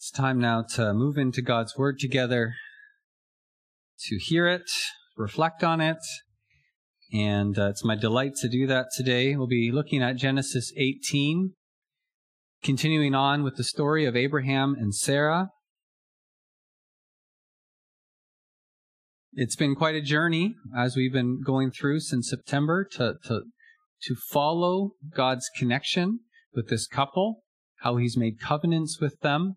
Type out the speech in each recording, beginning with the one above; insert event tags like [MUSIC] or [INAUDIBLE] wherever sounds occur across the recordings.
It's time now to move into God's Word together, to hear it, reflect on it, and uh, it's my delight to do that today. We'll be looking at Genesis 18, continuing on with the story of Abraham and Sarah. It's been quite a journey as we've been going through since September to, to, to follow God's connection with this couple, how he's made covenants with them,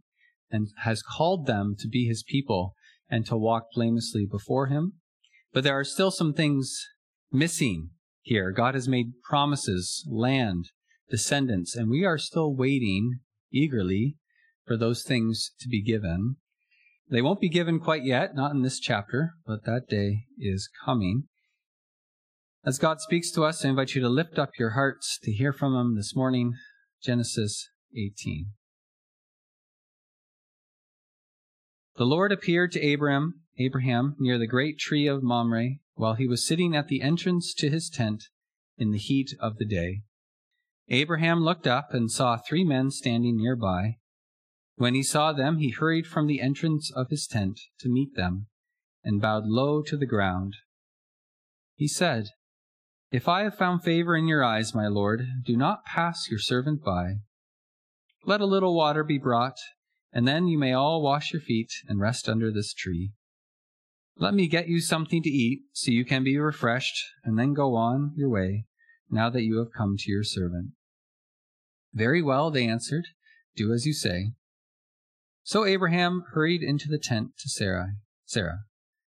and has called them to be his people and to walk blamelessly before him. But there are still some things missing here. God has made promises, land, descendants, and we are still waiting eagerly for those things to be given. They won't be given quite yet, not in this chapter, but that day is coming. As God speaks to us, I invite you to lift up your hearts to hear from Him this morning. Genesis 18. The Lord appeared to Abraham, Abraham near the great tree of Mamre while he was sitting at the entrance to his tent in the heat of the day. Abraham looked up and saw three men standing nearby. When he saw them, he hurried from the entrance of his tent to meet them and bowed low to the ground. He said, If I have found favor in your eyes, my lord, do not pass your servant by. Let a little water be brought and then you may all wash your feet and rest under this tree. Let me get you something to eat, so you can be refreshed, and then go on your way, now that you have come to your servant. Very well, they answered. Do as you say. So Abraham hurried into the tent to Sarah. Sarah.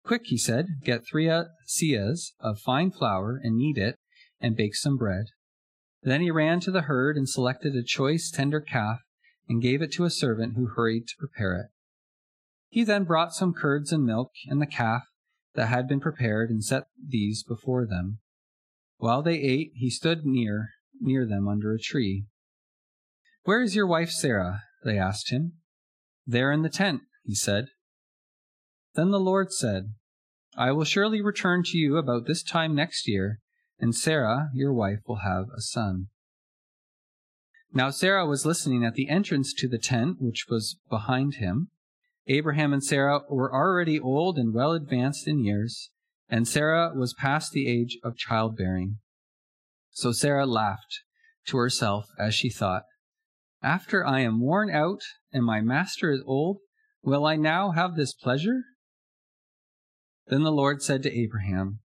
Quick, he said, get three uh, seahs of fine flour and knead it, and bake some bread. Then he ran to the herd and selected a choice tender calf and gave it to a servant who hurried to prepare it. He then brought some curds and milk and the calf that had been prepared and set these before them. While they ate, he stood near near them under a tree. Where is your wife Sarah? they asked him. There in the tent, he said. Then the Lord said, I will surely return to you about this time next year, and Sarah, your wife, will have a son. Now Sarah was listening at the entrance to the tent, which was behind him. Abraham and Sarah were already old and well advanced in years, and Sarah was past the age of childbearing. So Sarah laughed to herself as she thought, After I am worn out and my master is old, will I now have this pleasure? Then the Lord said to Abraham,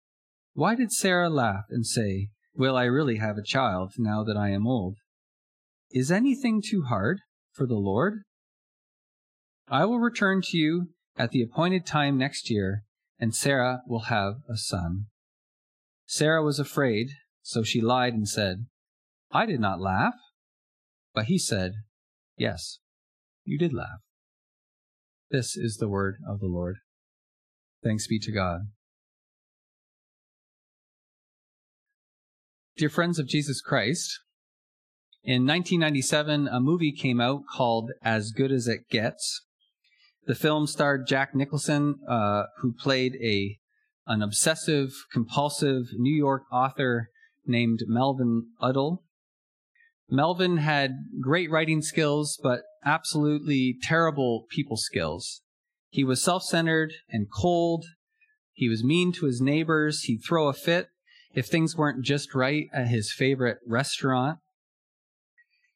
Why did Sarah laugh and say, Will I really have a child now that I am old? Is anything too hard for the Lord? I will return to you at the appointed time next year, and Sarah will have a son. Sarah was afraid, so she lied and said, I did not laugh. But he said, Yes, you did laugh. This is the word of the Lord. Thanks be to God. Dear friends of Jesus Christ, in 1997, a movie came out called As Good as It Gets. The film starred Jack Nicholson, uh, who played a an obsessive, compulsive New York author named Melvin Udall. Melvin had great writing skills, but absolutely terrible people skills. He was self-centered and cold. He was mean to his neighbors. He'd throw a fit if things weren't just right at his favorite restaurant.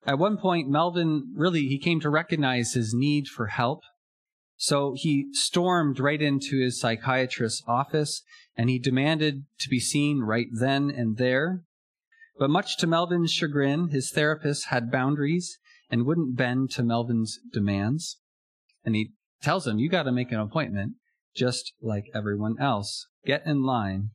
At one point, Melvin really, he came to recognize his need for help. So he stormed right into his psychiatrist's office and he demanded to be seen right then and there. But much to Melvin's chagrin, his therapist had boundaries and wouldn't bend to Melvin's demands. And he tells him, you got to make an appointment just like everyone else. Get in line.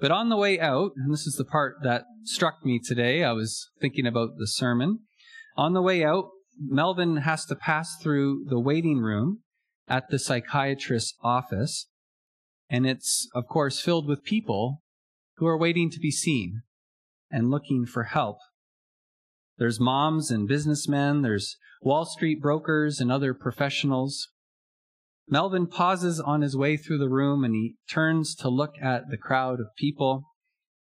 But on the way out, and this is the part that struck me today, I was thinking about the sermon. On the way out, Melvin has to pass through the waiting room at the psychiatrist's office. And it's, of course, filled with people who are waiting to be seen and looking for help. There's moms and businessmen, there's Wall Street brokers and other professionals. Melvin pauses on his way through the room and he turns to look at the crowd of people.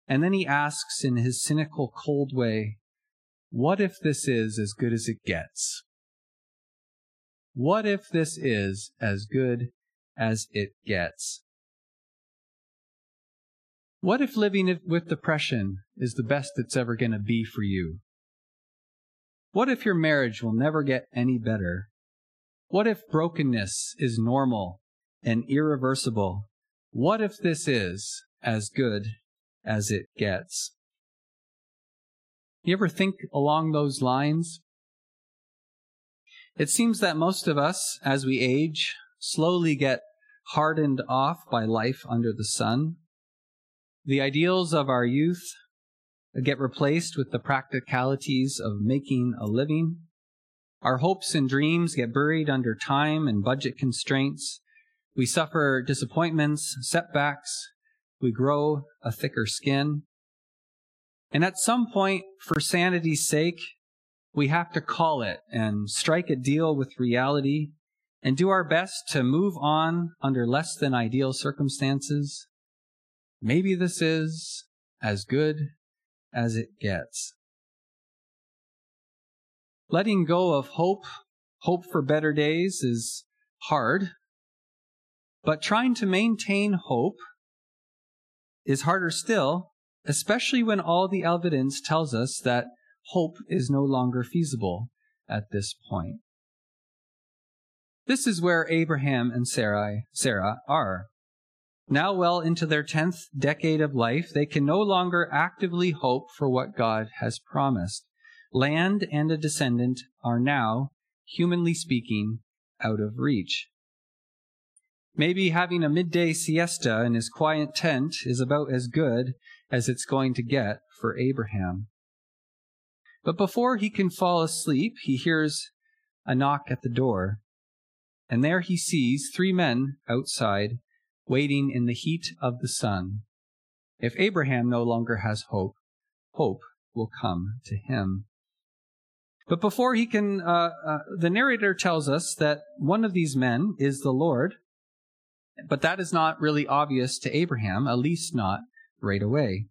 And then he asks in his cynical, cold way, What if this is as good as it gets? What if this is as good as it gets? What if living with depression is the best it's ever going to be for you? What if your marriage will never get any better? What if brokenness is normal and irreversible? What if this is as good as it gets? You ever think along those lines? It seems that most of us, as we age, slowly get hardened off by life under the sun. The ideals of our youth get replaced with the practicalities of making a living. Our hopes and dreams get buried under time and budget constraints. We suffer disappointments, setbacks. We grow a thicker skin. And at some point, for sanity's sake, we have to call it and strike a deal with reality and do our best to move on under less than ideal circumstances Maybe this is as good as it gets. Letting go of hope, hope for better days, is hard. But trying to maintain hope is harder still, especially when all the evidence tells us that hope is no longer feasible at this point. This is where Abraham and Sarai, Sarah are. Now well into their 10th decade of life, they can no longer actively hope for what God has promised. Land and a descendant are now, humanly speaking, out of reach. Maybe having a midday siesta in his quiet tent is about as good as it's going to get for Abraham. But before he can fall asleep, he hears a knock at the door, and there he sees three men outside waiting in the heat of the sun. If Abraham no longer has hope, hope will come to him. But before he can, uh, uh, the narrator tells us that one of these men is the Lord, but that is not really obvious to Abraham, at least not right away.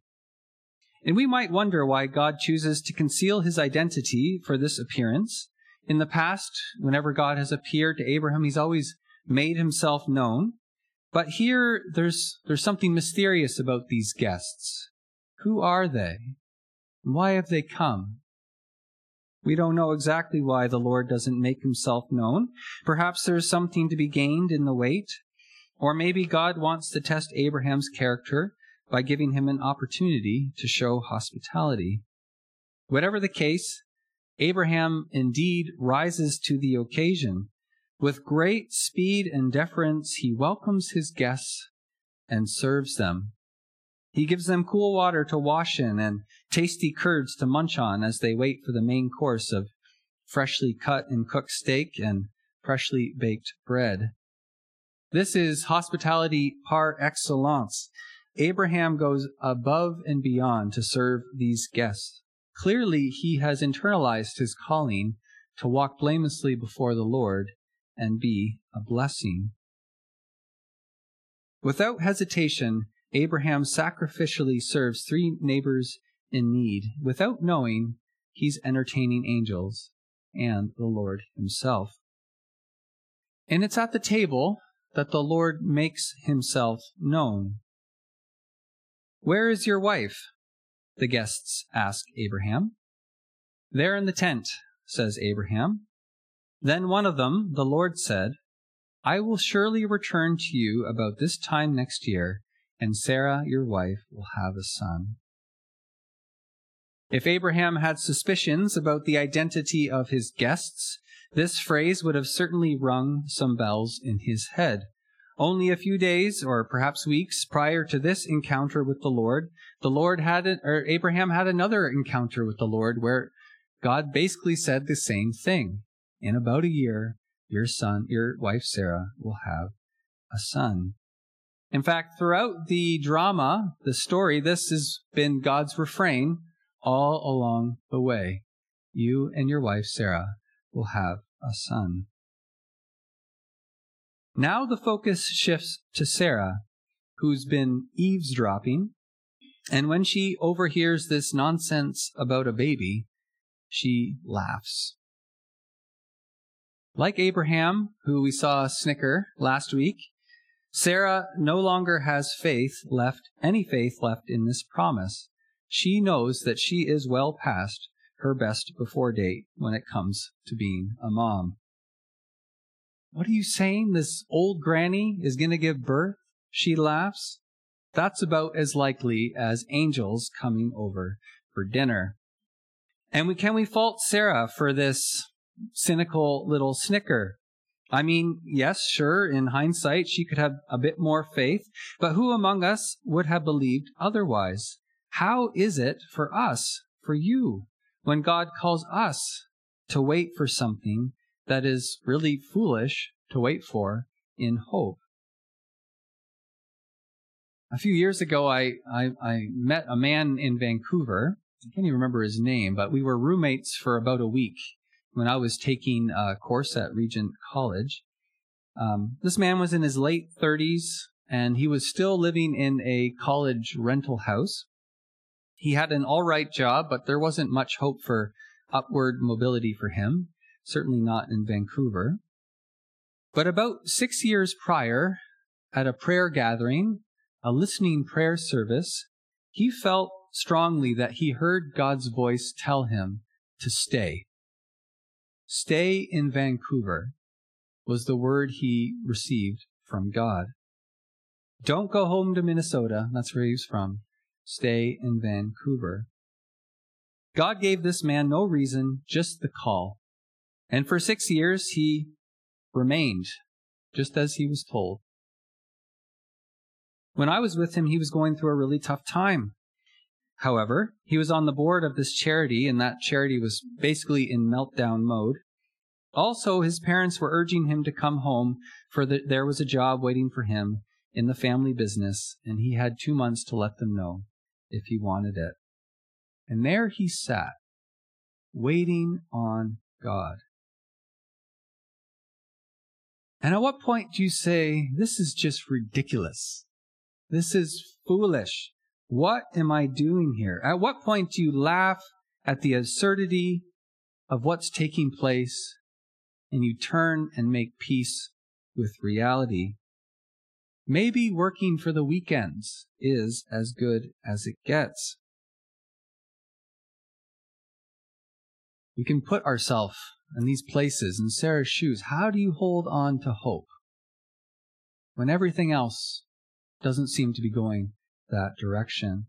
And we might wonder why God chooses to conceal his identity for this appearance. In the past, whenever God has appeared to Abraham, he's always made himself known. But here there's there's something mysterious about these guests. Who are they? Why have they come? We don't know exactly why the Lord doesn't make himself known. Perhaps there's something to be gained in the wait. Or maybe God wants to test Abraham's character by giving him an opportunity to show hospitality. Whatever the case, Abraham indeed rises to the occasion with great speed and deference, he welcomes his guests and serves them. He gives them cool water to wash in and tasty curds to munch on as they wait for the main course of freshly cut and cooked steak and freshly baked bread. This is hospitality par excellence. Abraham goes above and beyond to serve these guests. Clearly, he has internalized his calling to walk blamelessly before the Lord and be a blessing. Without hesitation, Abraham sacrificially serves three neighbors in need. Without knowing, he's entertaining angels and the Lord himself. And it's at the table that the Lord makes himself known. Where is your wife? The guests ask Abraham. There in the tent, says Abraham. Then one of them, the Lord said, I will surely return to you about this time next year, and Sarah, your wife, will have a son. If Abraham had suspicions about the identity of his guests, this phrase would have certainly rung some bells in his head. Only a few days, or perhaps weeks, prior to this encounter with the Lord, the Lord had, or Abraham had another encounter with the Lord where God basically said the same thing in about a year, your son, your wife Sarah, will have a son. In fact, throughout the drama, the story, this has been God's refrain all along the way. You and your wife Sarah will have a son. Now the focus shifts to Sarah, who's been eavesdropping, and when she overhears this nonsense about a baby, she laughs. Like Abraham, who we saw snicker last week, Sarah no longer has faith left, any faith left in this promise. She knows that she is well past her best before date when it comes to being a mom. What are you saying? This old granny is going to give birth? She laughs. That's about as likely as angels coming over for dinner. And we, can we fault Sarah for this cynical little snicker? I mean, yes, sure, in hindsight, she could have a bit more faith, but who among us would have believed otherwise? How is it for us, for you, when God calls us to wait for something that is really foolish to wait for in hope? A few years ago, I, I, I met a man in Vancouver I can't even remember his name, but we were roommates for about a week when I was taking a course at Regent College. Um, this man was in his late 30s and he was still living in a college rental house. He had an all right job, but there wasn't much hope for upward mobility for him, certainly not in Vancouver. But about six years prior, at a prayer gathering, a listening prayer service, he felt strongly that he heard God's voice tell him to stay. Stay in Vancouver was the word he received from God. Don't go home to Minnesota. That's where he's from. Stay in Vancouver. God gave this man no reason, just the call. And for six years he remained, just as he was told. When I was with him, he was going through a really tough time. However, he was on the board of this charity, and that charity was basically in meltdown mode. Also, his parents were urging him to come home, for the, there was a job waiting for him in the family business, and he had two months to let them know if he wanted it. And there he sat, waiting on God. And at what point do you say, This is just ridiculous? This is foolish. What am I doing here? At what point do you laugh at the absurdity of what's taking place and you turn and make peace with reality? Maybe working for the weekends is as good as it gets. We can put ourselves in these places in Sarah's shoes. How do you hold on to hope when everything else doesn't seem to be going that direction.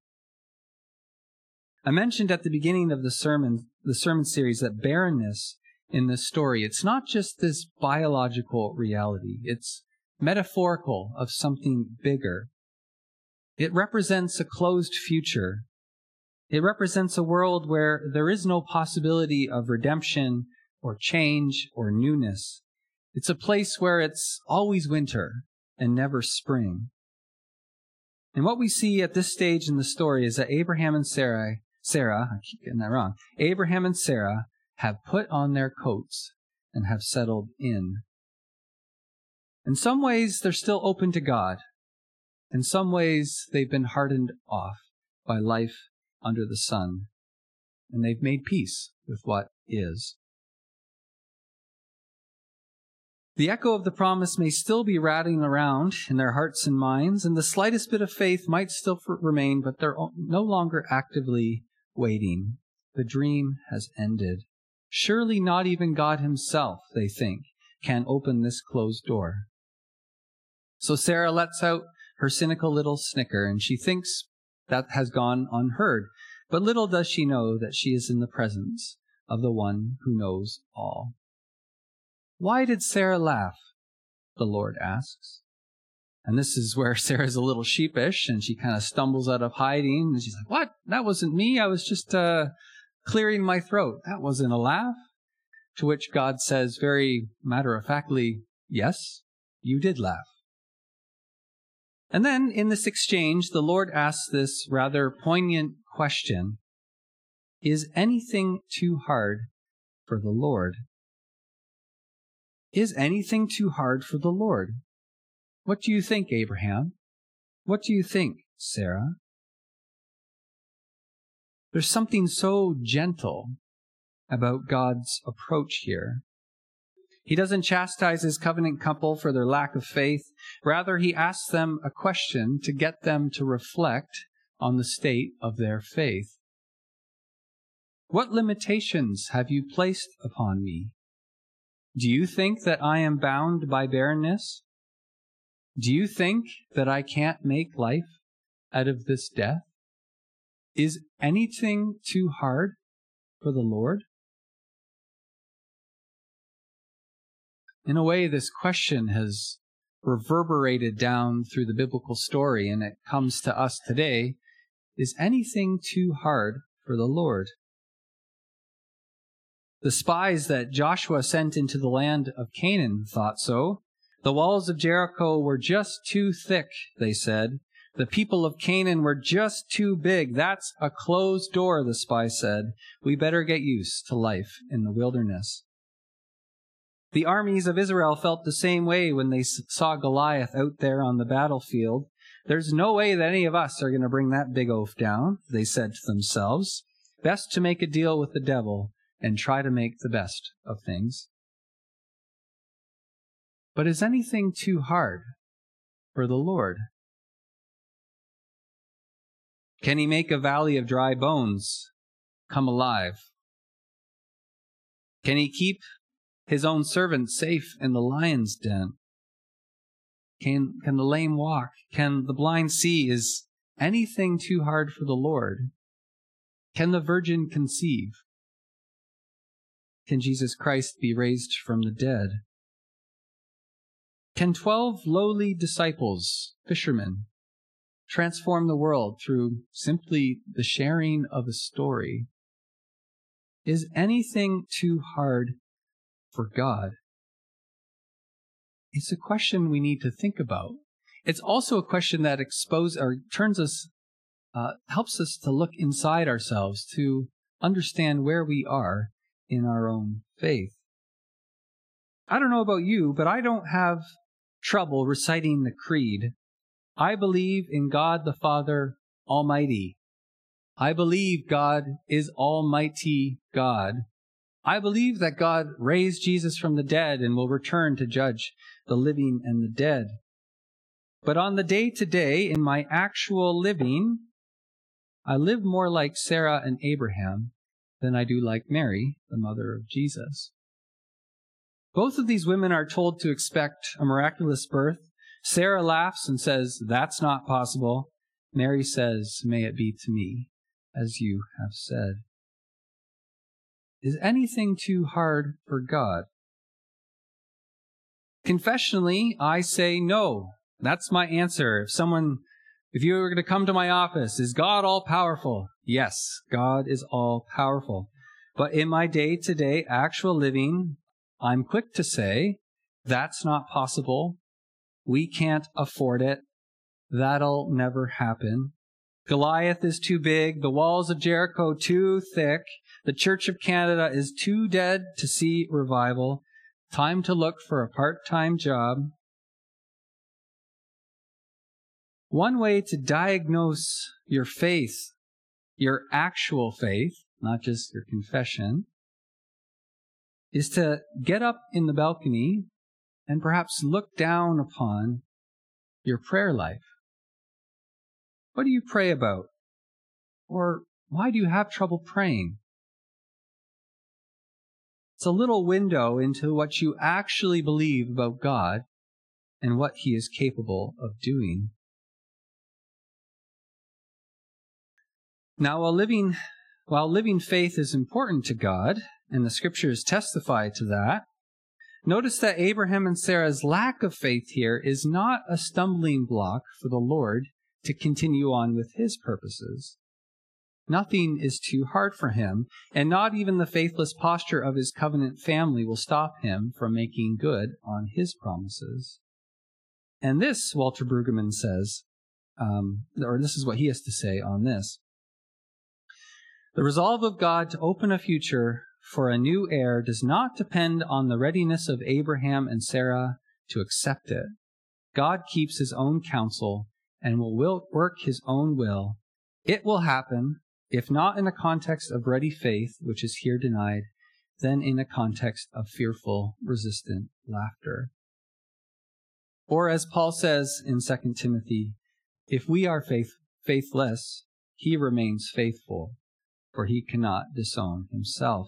I mentioned at the beginning of the sermon, the sermon series, that barrenness in this story, it's not just this biological reality. It's metaphorical of something bigger. It represents a closed future. It represents a world where there is no possibility of redemption or change or newness. It's a place where it's always winter and never spring. And what we see at this stage in the story is that Abraham and Sarah, Sarah, I keep getting that wrong, Abraham and Sarah have put on their coats and have settled in. In some ways, they're still open to God. In some ways, they've been hardened off by life under the sun, and they've made peace with what is. The echo of the promise may still be rattling around in their hearts and minds, and the slightest bit of faith might still remain, but they're no longer actively waiting. The dream has ended. Surely not even God Himself, they think, can open this closed door. So Sarah lets out her cynical little snicker, and she thinks that has gone unheard. But little does she know that she is in the presence of the one who knows all. Why did Sarah laugh? The Lord asks. And this is where [LAUGHS] Sarah's a little sheepish and she kind of stumbles out of hiding and she's like, What? That wasn't me. I was just uh, clearing my throat. That wasn't a laugh. To which God says very matter of factly, Yes, you did laugh. And then in this exchange, the Lord asks this rather poignant question Is anything too hard for the Lord? Is anything too hard for the Lord? What do you think, Abraham? What do you think, Sarah? There's something so gentle about God's approach here. He doesn't chastise his covenant couple for their lack of faith. Rather, he asks them a question to get them to reflect on the state of their faith. What limitations have you placed upon me? Do you think that I am bound by barrenness? Do you think that I can't make life out of this death? Is anything too hard for the Lord? In a way, this question has reverberated down through the biblical story and it comes to us today. Is anything too hard for the Lord? The spies that Joshua sent into the land of Canaan thought so. The walls of Jericho were just too thick, they said. The people of Canaan were just too big. That's a closed door, the spy said. We better get used to life in the wilderness. The armies of Israel felt the same way when they saw Goliath out there on the battlefield. There's no way that any of us are going to bring that big oaf down, they said to themselves. Best to make a deal with the devil and try to make the best of things. But is anything too hard for the Lord? Can he make a valley of dry bones come alive? Can he keep his own servant safe in the lion's den? Can, can the lame walk? Can the blind see? Is anything too hard for the Lord? Can the virgin conceive? Can Jesus Christ be raised from the dead? Can twelve lowly disciples, fishermen, transform the world through simply the sharing of a story? Is anything too hard for God? It's a question we need to think about. It's also a question that exposes or turns us, uh, helps us to look inside ourselves to understand where we are in our own faith. I don't know about you, but I don't have trouble reciting the creed. I believe in God the Father Almighty. I believe God is Almighty God. I believe that God raised Jesus from the dead and will return to judge the living and the dead. But on the day to day, in my actual living, I live more like Sarah and Abraham than I do like Mary, the mother of Jesus. Both of these women are told to expect a miraculous birth. Sarah laughs and says, That's not possible. Mary says, May it be to me, as you have said. Is anything too hard for God? Confessionally, I say no. That's my answer. If someone, if you were going to come to my office, is God all powerful? Yes, God is all powerful. But in my day to day actual living, I'm quick to say, that's not possible. We can't afford it. That'll never happen. Goliath is too big. The walls of Jericho too thick. The Church of Canada is too dead to see revival. Time to look for a part-time job. One way to diagnose your faith, your actual faith, not just your confession, is to get up in the balcony and perhaps look down upon your prayer life. What do you pray about? Or why do you have trouble praying? It's a little window into what you actually believe about God and what He is capable of doing. Now, while living, while living faith is important to God, and the scriptures testify to that, notice that Abraham and Sarah's lack of faith here is not a stumbling block for the Lord to continue on with His purposes. Nothing is too hard for him, and not even the faithless posture of his covenant family will stop him from making good on his promises. And this, Walter Brueggemann says, um, or this is what he has to say on this. The resolve of God to open a future for a new heir does not depend on the readiness of Abraham and Sarah to accept it. God keeps his own counsel and will work his own will. It will happen if not in the context of ready faith, which is here denied, then in a context of fearful, resistant laughter. Or as Paul says in 2 Timothy, if we are faith, faithless, he remains faithful, for he cannot disown himself.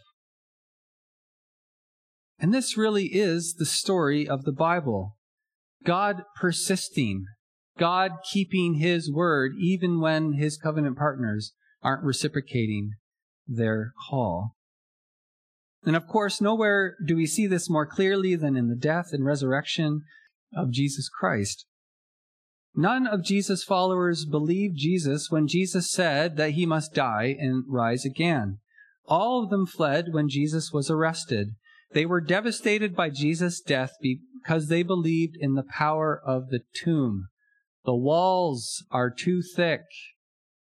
And this really is the story of the Bible. God persisting, God keeping his word even when his covenant partners aren't reciprocating their call. And of course, nowhere do we see this more clearly than in the death and resurrection of Jesus Christ. None of Jesus' followers believed Jesus when Jesus said that he must die and rise again. All of them fled when Jesus was arrested. They were devastated by Jesus' death because they believed in the power of the tomb. The walls are too thick.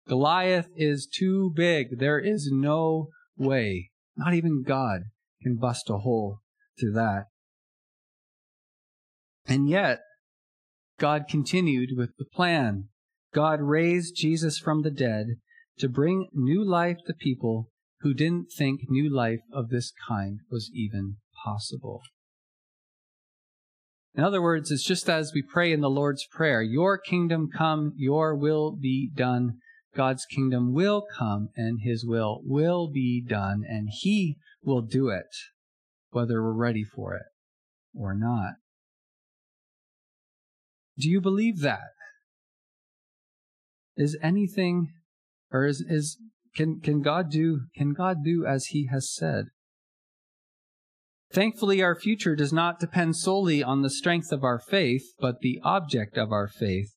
Goliath is too big. There is no way. Not even God can bust a hole through that. And yet, God continued with the plan. God raised Jesus from the dead to bring new life to people who didn't think new life of this kind was even possible. In other words, it's just as we pray in the Lord's Prayer Your kingdom come, your will be done. God's kingdom will come and his will will be done, and he will do it, whether we're ready for it or not. Do you believe that? Is anything or is, is can can God do can God do as he has said? Thankfully, our future does not depend solely on the strength of our faith, but the object of our faith.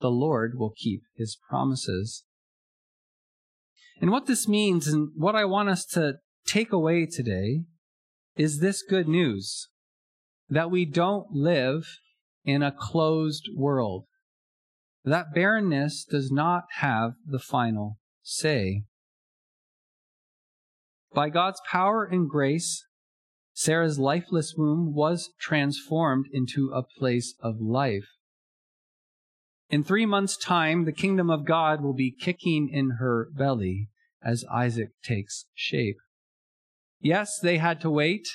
The Lord will keep his promises. And what this means, and what I want us to take away today, is this good news that we don't live in a closed world. That barrenness does not have the final say. By God's power and grace, Sarah's lifeless womb was transformed into a place of life. In three months' time, the kingdom of God will be kicking in her belly as Isaac takes shape. Yes, they had to wait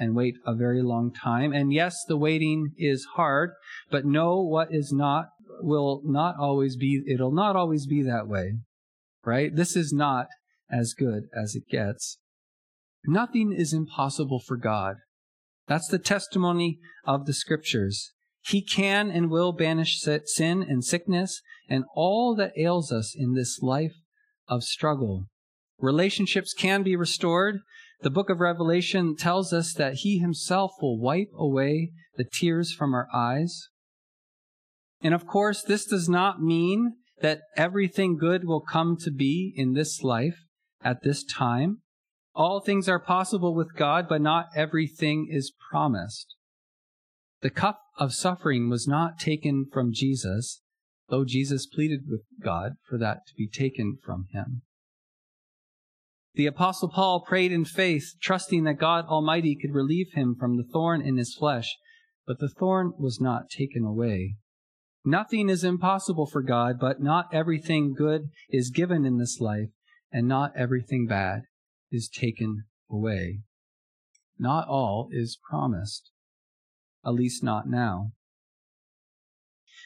and wait a very long time. And yes, the waiting is hard, but know what is not will not always be, it'll not always be that way, right? This is not as good as it gets. Nothing is impossible for God. That's the testimony of the scriptures. He can and will banish sin and sickness and all that ails us in this life of struggle. Relationships can be restored. The book of Revelation tells us that He Himself will wipe away the tears from our eyes. And of course, this does not mean that everything good will come to be in this life at this time. All things are possible with God, but not everything is promised. The cup of suffering was not taken from Jesus, though Jesus pleaded with God for that to be taken from him. The Apostle Paul prayed in faith, trusting that God Almighty could relieve him from the thorn in his flesh, but the thorn was not taken away. Nothing is impossible for God, but not everything good is given in this life, and not everything bad is taken away. Not all is promised, at least not now.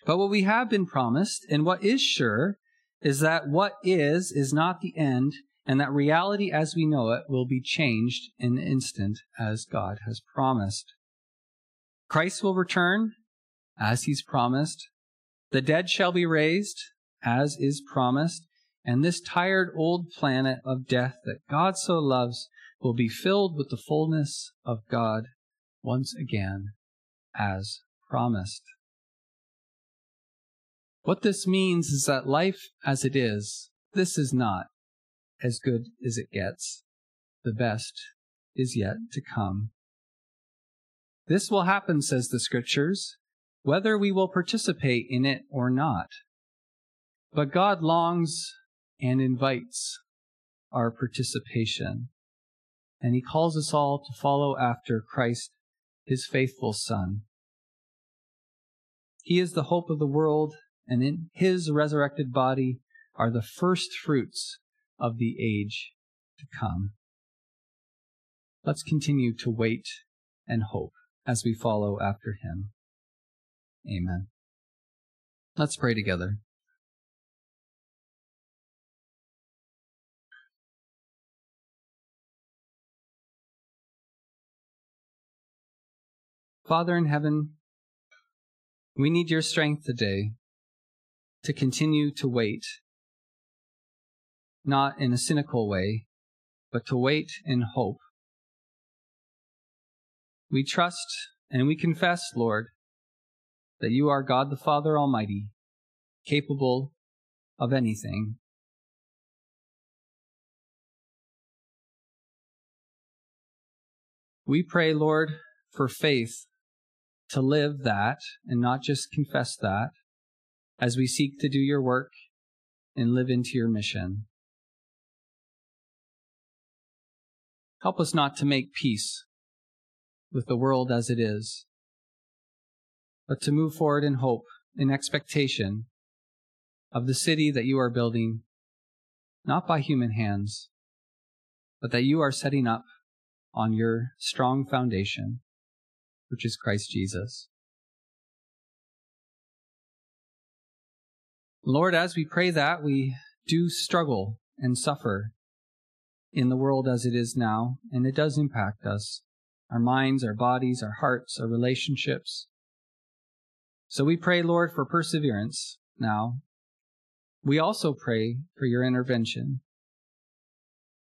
But what we have been promised, and what is sure, is that what is is not the end, and that reality as we know it will be changed in an instant as God has promised. Christ will return as he's promised. The dead shall be raised as is promised. And this tired old planet of death that God so loves will be filled with the fullness of God once again as promised. What this means is that life as it is, this is not as good as it gets. The best is yet to come. This will happen, says the scriptures, whether we will participate in it or not. But God longs and invites our participation. And he calls us all to follow after Christ, his faithful Son. He is the hope of the world, and in his resurrected body are the first fruits of the age to come. let's continue to wait and hope as we follow after him. Amen. Let's pray together. Father in heaven, we need your strength today to continue to wait, not in a cynical way, but to wait in hope. We trust and we confess, Lord, that you are God the Father Almighty, capable of anything. We pray, Lord, for faith to live that and not just confess that as we seek to do your work and live into your mission. Help us not to make peace with the world as it is, but to move forward in hope, in expectation of the city that you are building, not by human hands, but that you are setting up on your strong foundation which is Christ Jesus. Lord, as we pray that, we do struggle and suffer in the world as it is now, and it does impact us our minds, our bodies, our hearts, our relationships. So we pray, Lord, for perseverance now. We also pray for your intervention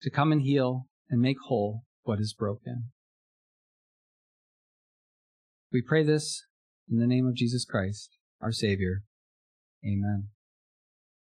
to come and heal and make whole what is broken. We pray this in the name of Jesus Christ, our Savior. Amen.